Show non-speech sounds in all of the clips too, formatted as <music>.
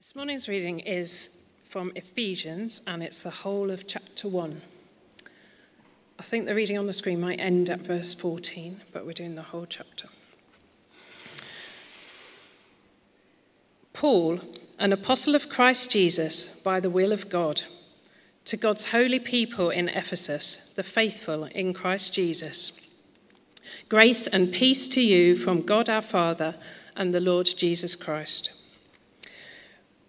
This morning's reading is from Ephesians and it's the whole of chapter 1. I think the reading on the screen might end at verse 14, but we're doing the whole chapter. Paul, an apostle of Christ Jesus by the will of God, to God's holy people in Ephesus, the faithful in Christ Jesus. Grace and peace to you from God our Father and the Lord Jesus Christ.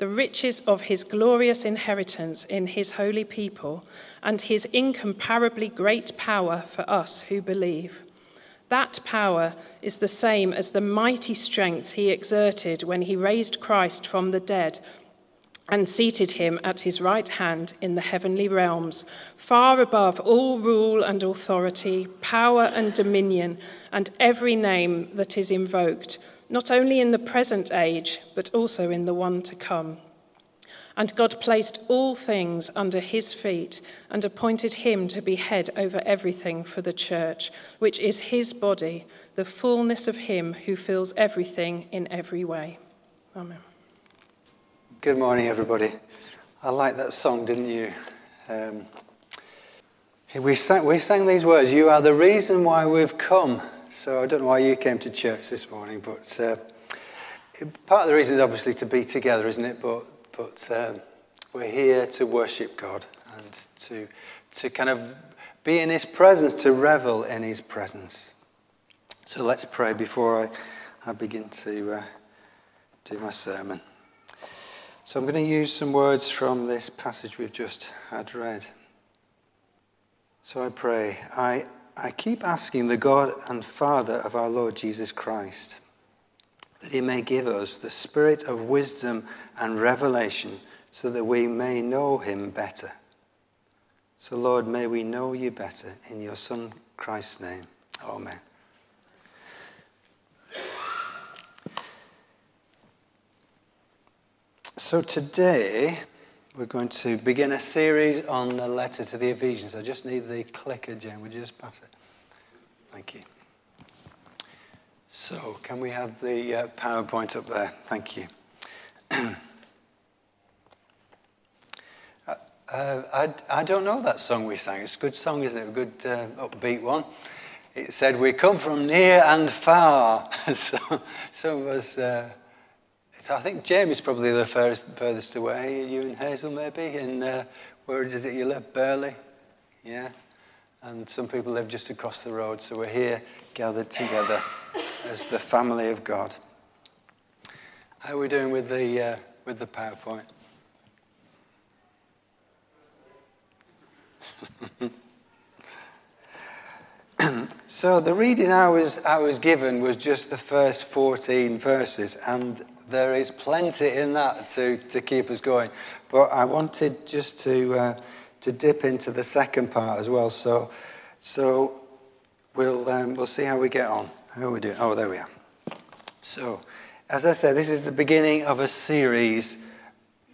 the riches of his glorious inheritance in his holy people, and his incomparably great power for us who believe. That power is the same as the mighty strength he exerted when he raised Christ from the dead and seated him at his right hand in the heavenly realms, far above all rule and authority, power and dominion, and every name that is invoked, not only in the present age, but also in the one to come. And God placed all things under his feet and appointed him to be head over everything for the church, which is his body, the fullness of him who fills everything in every way. Amen. Good morning, everybody. I like that song, didn't you? Um, we, sang, we sang these words You are the reason why we've come. So I don't know why you came to church this morning, but uh, part of the reason is obviously to be together, isn't it? But but um, we're here to worship God and to, to kind of be in His presence, to revel in His presence. So let's pray before I, I begin to uh, do my sermon. So I'm going to use some words from this passage we've just had read. So I pray, I, I keep asking the God and Father of our Lord Jesus Christ that he may give us the spirit of wisdom and revelation so that we may know him better. So, Lord, may we know you better in your Son Christ's name. Amen. So, today we're going to begin a series on the letter to the Ephesians. I just need the clicker, Jane. Would you just pass it? Thank you. So, can we have the uh, PowerPoint up there? Thank you. <clears throat> uh, I, I don't know that song we sang. It's a good song, isn't it? A good uh, upbeat one. It said, We come from near and far. <laughs> so, some of us, uh, I think Jamie's probably the furthest, furthest away. You and Hazel, maybe. In uh, where it you live? Burley. Yeah. And some people live just across the road. So we're here gathered together as the family of God. How are we doing with the uh, with the PowerPoint? <laughs> so the reading I was, I was given was just the first 14 verses, and there is plenty in that to, to keep us going. But I wanted just to, uh, to dip into the second part as well. So, so we'll, um, we'll see how we get on. How are we doing? Oh, there we are. So, as I said, this is the beginning of a series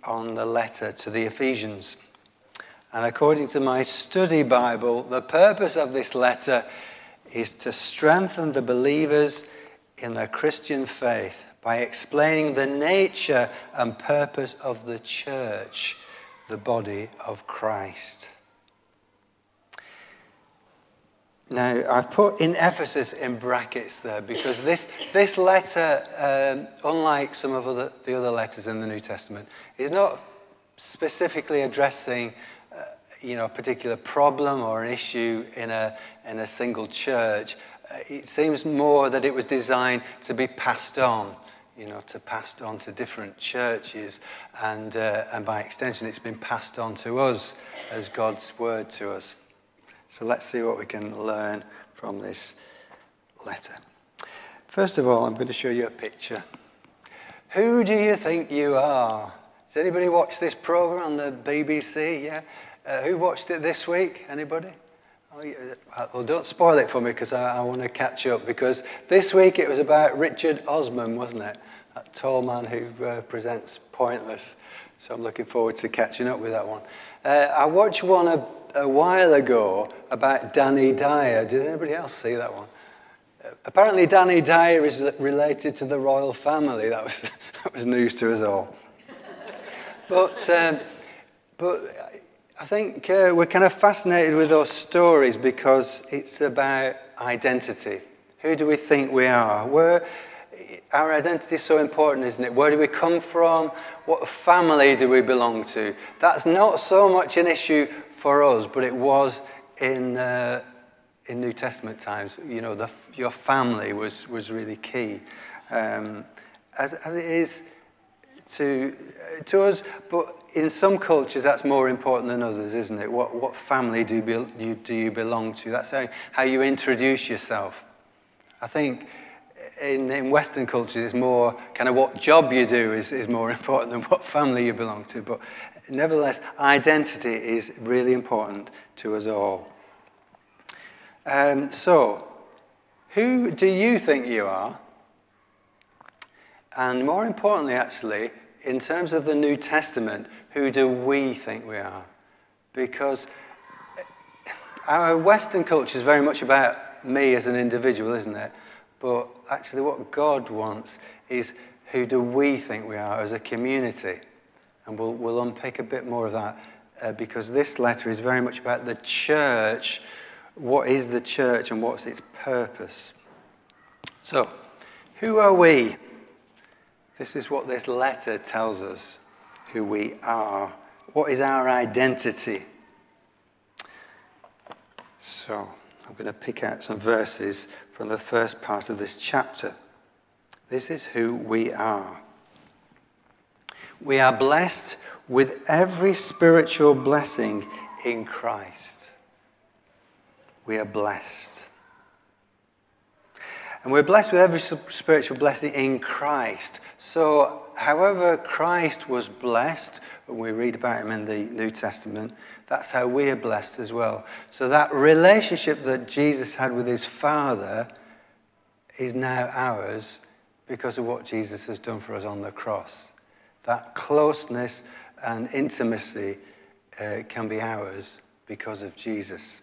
on the letter to the Ephesians. And according to my study Bible, the purpose of this letter is to strengthen the believers in their Christian faith by explaining the nature and purpose of the church, the body of Christ. Now, I've put in Ephesus in brackets there because this, this letter, um, unlike some of other, the other letters in the New Testament, is not specifically addressing you know, a particular problem or an issue in a, in a single church, uh, it seems more that it was designed to be passed on, you know, to passed on to different churches. And, uh, and by extension, it's been passed on to us as God's word to us. So let's see what we can learn from this letter. First of all, I'm going to show you a picture. Who do you think you are? Does anybody watch this program on the BBC? Yeah? Uh, who watched it this week? Anybody? Oh. Uh, well, don't spoil it for me because I, I want to catch up. Because this week it was about Richard Osman, wasn't it? That tall man who uh, presents Pointless. So I'm looking forward to catching up with that one. Uh, I watched one a, a, while ago about Danny Dyer. Did anybody else see that one? Uh, apparently, Danny Dyer is related to the royal family. That was, <laughs> that was news to us all. But, um, but I think uh, we're kind of fascinated with those stories because it's about identity. Who do we think we are? Where, our identity is so important, isn't it? Where do we come from? What family do we belong to? That's not so much an issue for us, but it was in, uh, in New Testament times. You know, the, your family was, was really key, um, as, as it is to, to us. But in some cultures, that's more important than others, isn't it? What, what family do you, you, do you belong to? That's how, how you introduce yourself. I think in, in Western cultures, it's more kind of what job you do is, is more <laughs> important than what family you belong to. But nevertheless, identity is really important to us all. Um, so, who do you think you are? And more importantly, actually, in terms of the New Testament, who do we think we are? Because our Western culture is very much about me as an individual, isn't it? But actually, what God wants is who do we think we are as a community? And we'll, we'll unpick a bit more of that uh, because this letter is very much about the church. What is the church and what's its purpose? So, who are we? This is what this letter tells us who we are. What is our identity? So, I'm going to pick out some verses from the first part of this chapter. This is who we are. We are blessed with every spiritual blessing in Christ. We are blessed. And we're blessed with every spiritual blessing in Christ. So, however Christ was blessed, when we read about him in the New Testament, that's how we are blessed as well. So, that relationship that Jesus had with his Father is now ours because of what Jesus has done for us on the cross. That closeness and intimacy uh, can be ours because of Jesus.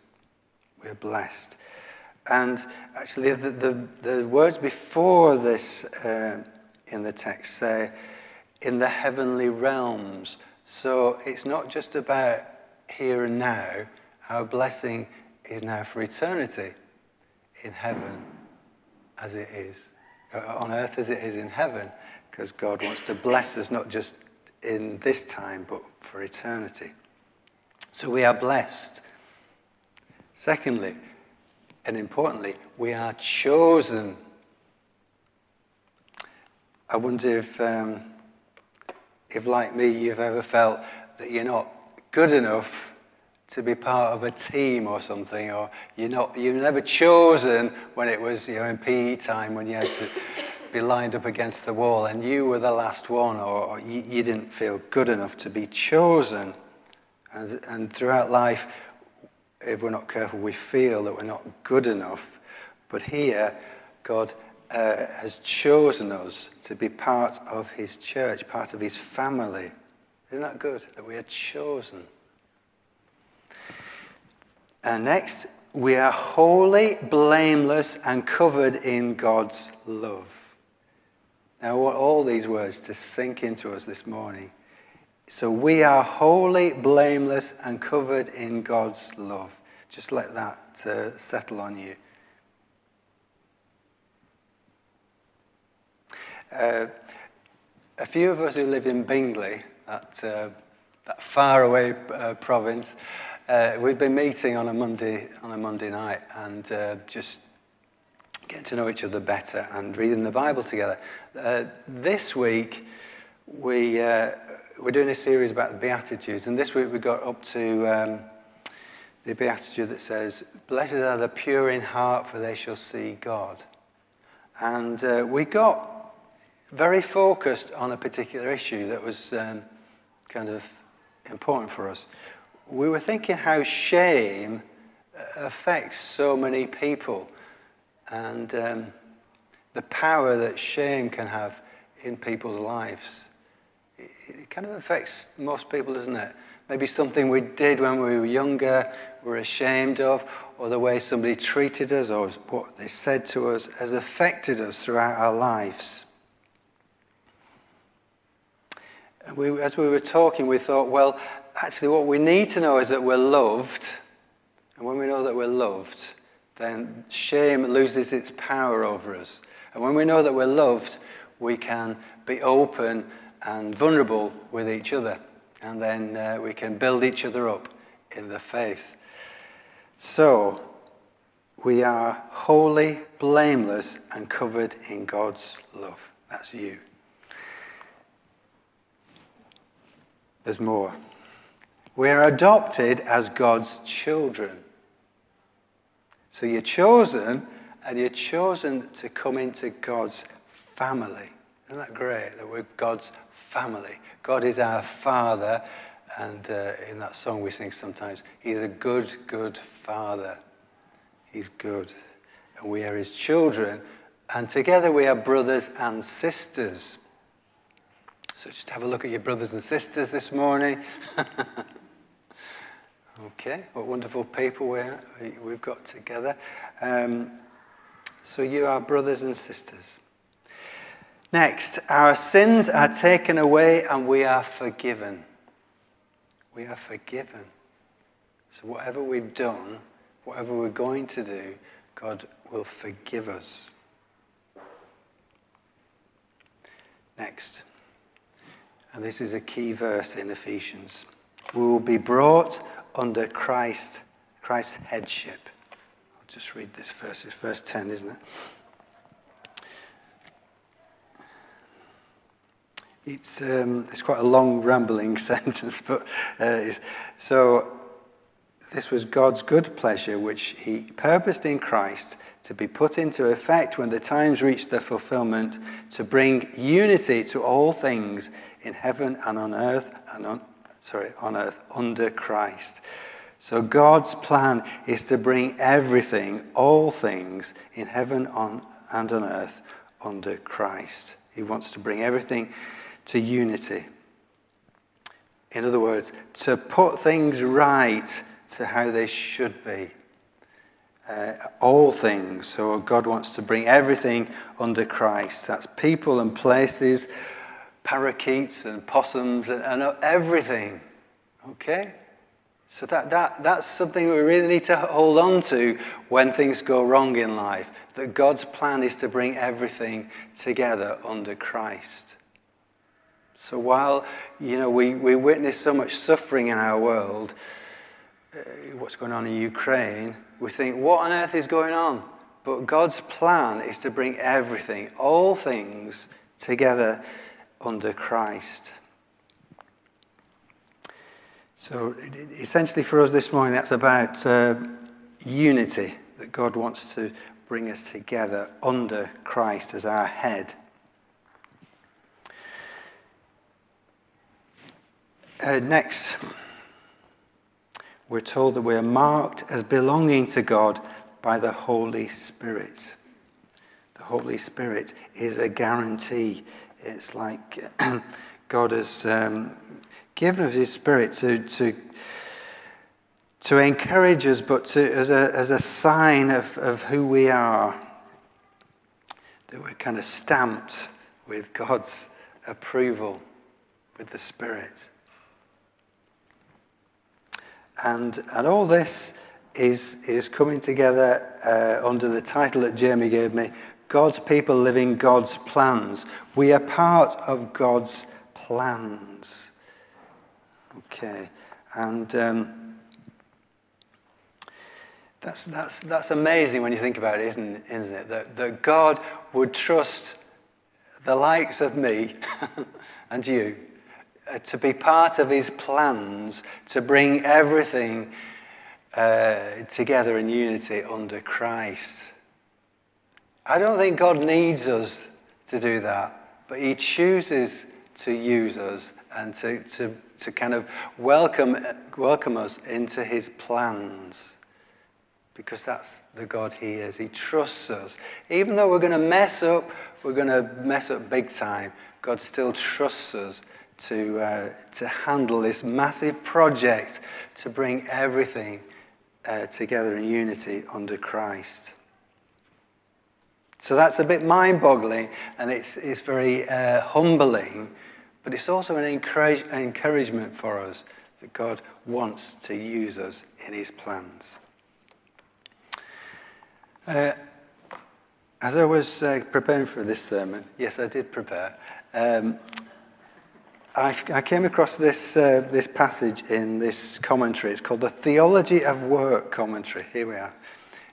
We're blessed. And actually, the, the, the words before this uh, in the text say, in the heavenly realms. So it's not just about here and now. Our blessing is now for eternity in heaven as it is, uh, on earth as it is in heaven. because God wants to bless us not just in this time, but for eternity. So we are blessed. Secondly, and importantly, we are chosen. I wonder if, um, if, like me, you've ever felt that you're not good enough to be part of a team or something, or you're not, you're never chosen when it was you know, in PE time when you had to be lined up against the wall and you were the last one, or, or you, you, didn't feel good enough to be chosen. And, and throughout life, if we're not careful, we feel that we're not good enough. But here, God uh, has chosen us to be part of His church, part of His family. Isn't that good? That we are chosen. And next, we are holy, blameless, and covered in God's love. Now, I want all these words to sink into us this morning. So we are holy, blameless, and covered in God's love. Just let that uh, settle on you. Uh, a few of us who live in Bingley, that, uh, that faraway uh, province, uh, we've been meeting on a Monday on a Monday night and uh, just getting to know each other better and reading the Bible together. this week we we're doing a series about the Beatitudes, and this week we got up to um, the Beatitude that says, Blessed are the pure in heart, for they shall see God. And uh, we got very focused on a particular issue that was um, kind of important for us. We were thinking how shame affects so many people and um, the power that shame can have in people's lives it kind of affects most people, doesn't it? Maybe something we did when we were younger, we're ashamed of, or the way somebody treated us, or what they said to us, has affected us throughout our lives. We, as we were talking, we thought, well, actually, what we need to know is that we're loved. And when we know that we're loved, then shame loses its power over us. And when we know that we're loved, we can be open and vulnerable with each other. And then uh, we can build each other up in the faith. So, we are holy, blameless, and covered in God's love. That's you. There's more. We are adopted as God's children. So you're chosen, and you're chosen to come into God's family. Isn't that great that we're God's family. God is our Father, and uh, in that song we sing sometimes, He's a good, good Father. He's good. And we are His children, and together we are brothers and sisters. So just have a look at your brothers and sisters this morning. <laughs> okay, what wonderful people we are, we've got together. Um, so you are brothers and sisters. Next, our sins are taken away and we are forgiven. We are forgiven. So, whatever we've done, whatever we're going to do, God will forgive us. Next, and this is a key verse in Ephesians. We will be brought under Christ, Christ's headship. I'll just read this verse. It's verse 10, isn't it? It's, um, it's quite a long, rambling <laughs> sentence, but uh, so this was God's good pleasure, which He purposed in Christ to be put into effect when the times reached their fulfillment, to bring unity to all things in heaven and on earth, and on, sorry, on earth under Christ. So God's plan is to bring everything, all things in heaven on, and on earth under Christ. He wants to bring everything to unity. In other words, to put things right to how they should be. Uh, all things. So God wants to bring everything under Christ. That's people and places, parakeets and possums and, and everything. Okay? So that, that, that's something we really need to hold on to when things go wrong in life. That God's plan is to bring everything together under Christ. So while, you know, we, we witness so much suffering in our world, uh, what's going on in Ukraine, we think, what on earth is going on? But God's plan is to bring everything, all things, together under Christ. So, essentially, for us this morning, that's about uh, unity, that God wants to bring us together under Christ as our head. Uh, next, we're told that we are marked as belonging to God by the Holy Spirit. The Holy Spirit is a guarantee. It's like <clears throat> God has um, given us His Spirit to, to, to encourage us, but to, as, a, as a sign of, of who we are. That we're kind of stamped with God's approval, with the Spirit. And, and all this is, is coming together uh, under the title that Jeremy gave me God's people living God's plans. We are part of God's plans. Okay. And um, that's, that's, that's amazing when you think about it, isn't, isn't it? That, that God would trust the likes of me <laughs> and you uh, to be part of his plans to bring everything uh, together in unity under Christ. I don't think God needs us to do that, but He chooses to use us and to, to, to kind of welcome, welcome us into His plans. Because that's the God He is. He trusts us. Even though we're going to mess up, we're going to mess up big time, God still trusts us to, uh, to handle this massive project to bring everything uh, together in unity under Christ. So that's a bit mind boggling and it's, it's very uh, humbling, but it's also an encourage, encouragement for us that God wants to use us in his plans. Uh, as I was uh, preparing for this sermon, yes, I did prepare. Um, I, I came across this, uh, this passage in this commentary. It's called the Theology of Work commentary. Here we are.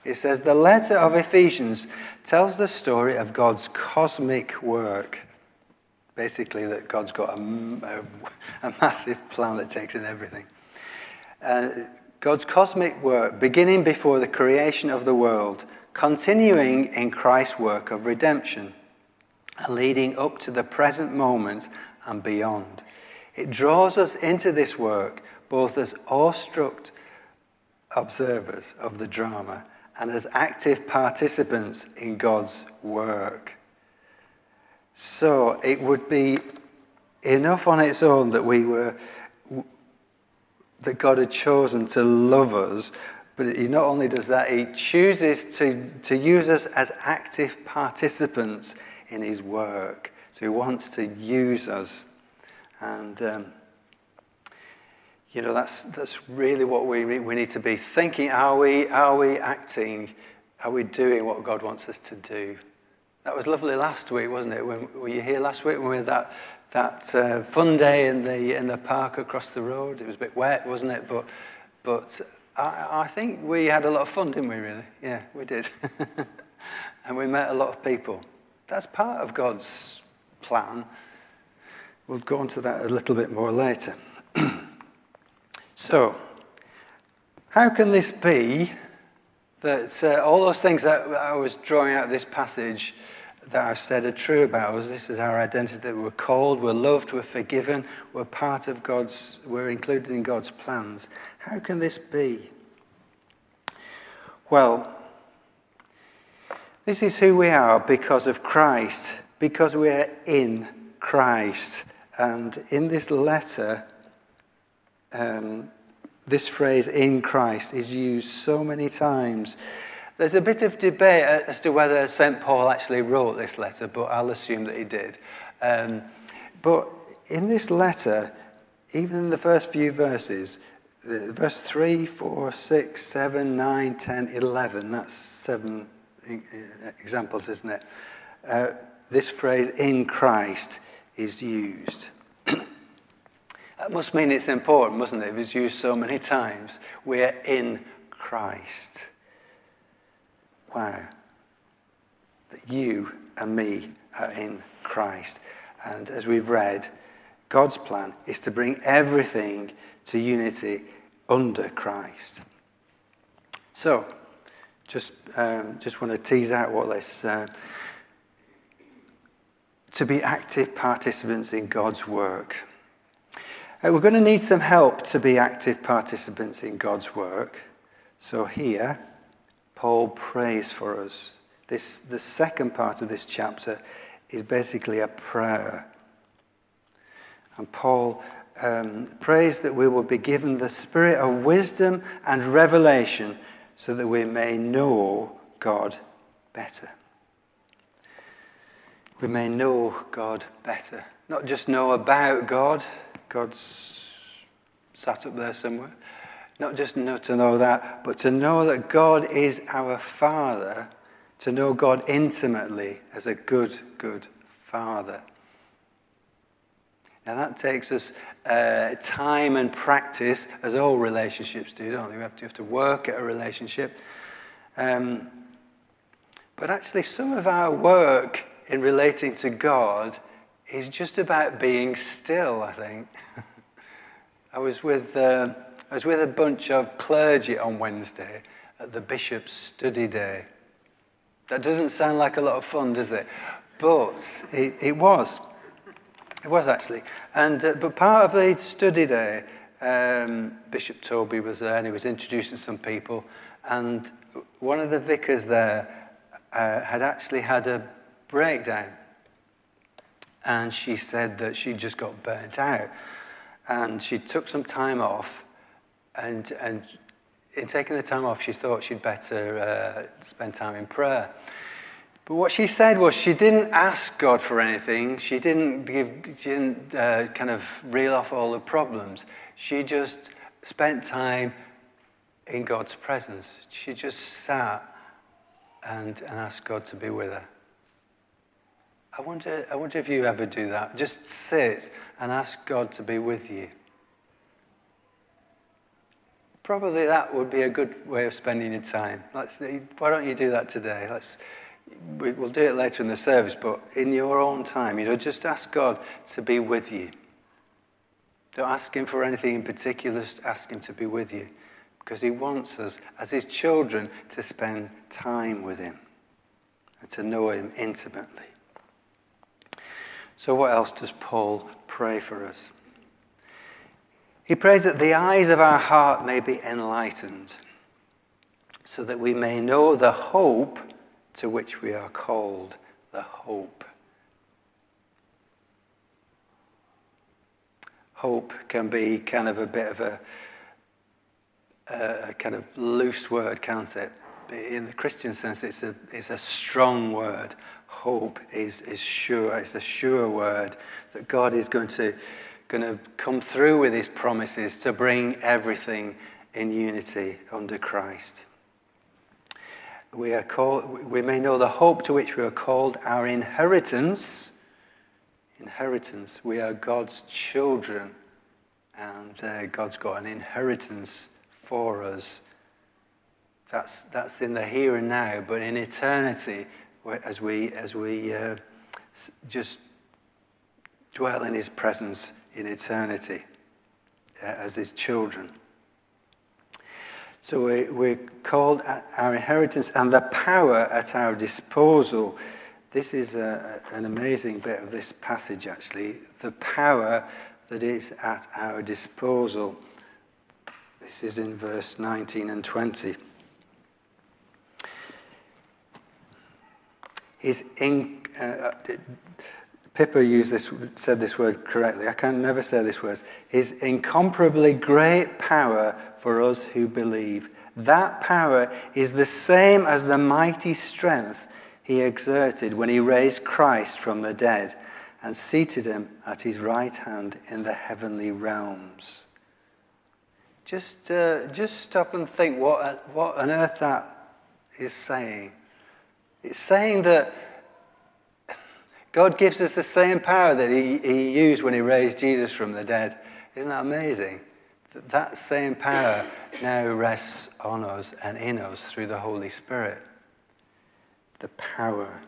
It says the letter of Ephesians tells the story of God's cosmic work. Basically, that God's got a, a, <laughs> a massive plan that takes in everything. Uh, God's cosmic work, beginning before the creation of the world, continuing in Christ's work of redemption, and leading up to the present moment and beyond. It draws us into this work both as awestruck observers of the drama and as active participants in God's work. So it would be enough on its own that we were that God had chosen to love us, but he not only does that, he chooses to, to use us as active participants in his work. So he wants to use us. And, um, you know, that's, that's really what we, we need to be thinking. Are we, are we acting? Are we doing what God wants us to do? That was lovely last week, wasn't it? When, were you here last week when we had that, that uh, fun day in the, in the park across the road? It was a bit wet, wasn't it? But, but I, I think we had a lot of fun, didn't we, really? Yeah, we did. <laughs> and we met a lot of people. That's part of God's plan. We'll go on to that a little bit more later. <clears throat> so, how can this be that uh, all those things that I was drawing out of this passage that I've said are true about us? This is our identity that we're called, we're loved, we're forgiven, we're part of God's, we're included in God's plans. How can this be? Well, this is who we are because of Christ, because we are in Christ. And in this letter, um, this phrase, in Christ, is used so many times. There's a bit of debate as to whether St. Paul actually wrote this letter, but I'll assume that he did. Um, but in this letter, even in the first few verses, verse 3, 4, 6, 7, 9, 10, 11, that's seven examples, isn't it? Uh, this phrase, in Christ, is used. <clears throat> That must mean it's important, mustn't it? If it's used so many times. We're in Christ. Wow. That you and me are in Christ. And as we've read, God's plan is to bring everything to unity under Christ. So, just, um, just want to tease out what this. Uh, to be active participants in God's work. Uh, we're going to need some help to be active participants in God's work. So here, Paul prays for us. This, the second part of this chapter is basically a prayer. And Paul um, prays that we will be given the spirit of wisdom and revelation so that we may know God better. We may know God better. Not just know about God, God's sat up there somewhere. Not just know to know that, but to know that God is our Father, to know God intimately as a good, good Father. Now that takes us uh, time and practice, as all relationships do, don't they? We have to, have to work at a relationship. Um, but actually, some of our work in relating to God is just about being still, I think. <laughs> I was with. Uh, I was with a bunch of clergy on Wednesday at the bishop's study day. That doesn't sound like a lot of fun, does it? But it, it was. It was actually. And, uh, but part of the study day, um, Bishop Toby was there and he was introducing some people. And one of the vicars there uh, had actually had a breakdown. And she said that she just got burnt out. And she took some time off and, and in taking the time off, she thought she'd better uh, spend time in prayer. But what she said was she didn't ask God for anything. She didn't, give, she didn't uh, kind of reel off all the problems. She just spent time in God's presence. She just sat and, and asked God to be with her. I wonder, I wonder if you ever do that. Just sit and ask God to be with you. Probably that would be a good way of spending your time. Let's, why don't you do that today? Let's, we'll do it later in the service, but in your own time, you know, just ask God to be with you. Don't ask Him for anything in particular, just ask Him to be with you. Because He wants us, as His children, to spend time with Him and to know Him intimately. So, what else does Paul pray for us? He prays that the eyes of our heart may be enlightened, so that we may know the hope to which we are called, the hope. Hope can be kind of a bit of a, a kind of loose word, can't it? In the Christian sense, it's a, it's a strong word. Hope is, is sure. It's a sure word that God is going to going to come through with his promises to bring everything in unity under Christ. We, are called, we may know the hope to which we are called our inheritance. Inheritance. We are God's children, and uh, God's got an inheritance for us. That's, that's in the here and now, but in eternity, as we, as we uh, just dwell in his presence in eternity uh, as his children. So we, we're called our inheritance and the power at our disposal. This is a, an amazing bit of this passage, actually. The power that is at our disposal. This is in verse 19 and 20. His in, uh, Pippa used this, said this word correctly. I can never say this word. His incomparably great power for us who believe. That power is the same as the mighty strength he exerted when he raised Christ from the dead and seated him at his right hand in the heavenly realms. Just, uh, just stop and think what, what on earth that is saying. It's saying that God gives us the same power that he, he used when He raised Jesus from the dead. Isn't that amazing? That, that same power now rests on us and in us through the Holy Spirit. The power.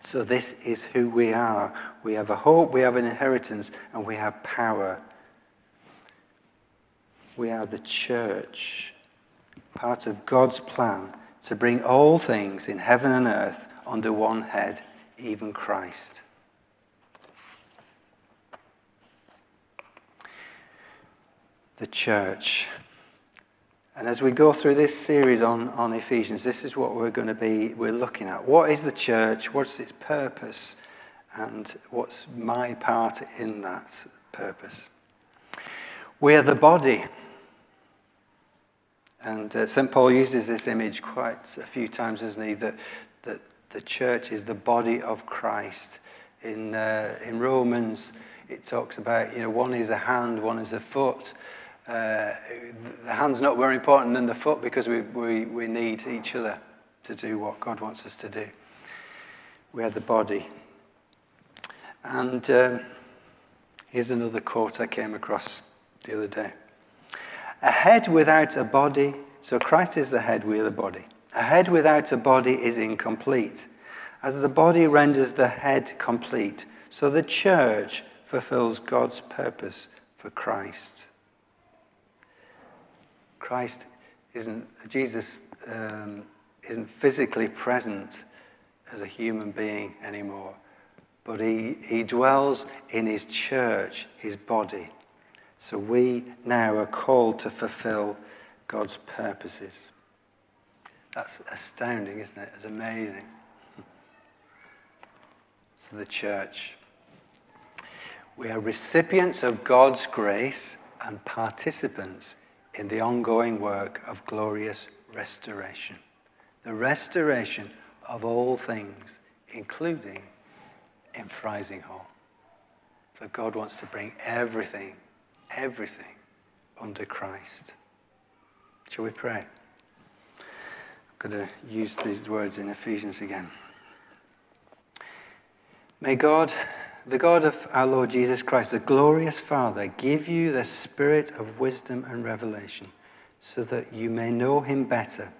So, this is who we are. We have a hope, we have an inheritance, and we have power. We are the church, part of God's plan to bring all things in heaven and earth under one head, even Christ. The church. And as we go through this series on, on Ephesians, this is what we're going to be we're looking at. What is the church? What's its purpose? And what's my part in that purpose? We are the body. And uh, St. Paul uses this image quite a few times, doesn't he? That, that the church is the body of Christ. In, uh, in Romans, it talks about, you know, one is a hand, one is a foot. Uh, the hand's not more important than the foot because we, we, we need each other to do what God wants us to do. We are the body. And um, here's another quote I came across the other day. A head without a body, so Christ is the head, we are the body. A head without a body is incomplete. As the body renders the head complete, so the church fulfills God's purpose for Christ. Christ isn't, Jesus um, isn't physically present as a human being anymore, but he, he dwells in his church, his body. So we now are called to fulfill God's purposes. That's astounding, isn't it? It's amazing. <laughs> So, the church. We are recipients of God's grace and participants in the ongoing work of glorious restoration. The restoration of all things, including in Frizinghall. So God wants to bring everything everything under Christ. Shall we pray? I'm going to use these words in Ephesians again. May God, the God of our Lord Jesus Christ, the glorious Father, give you the spirit of wisdom and revelation so that you may know him better.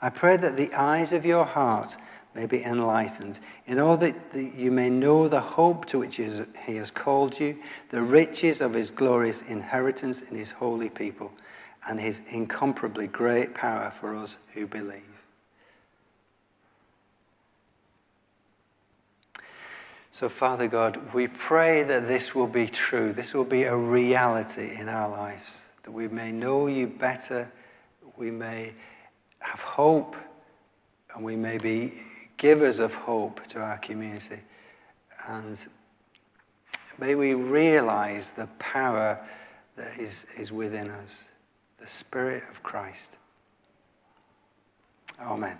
I pray that the eyes of your heart may be enlightened, in order that you may know the hope to which he has called you, the riches of his glorious inheritance in his holy people, and his incomparably great power for us who believe. So, Father God, we pray that this will be true. This will be a reality in our lives, that we may know you better, we may have hope, and we may be givers of hope to our community. And may we realize the power that is, is within us, the Spirit of Christ. Amen.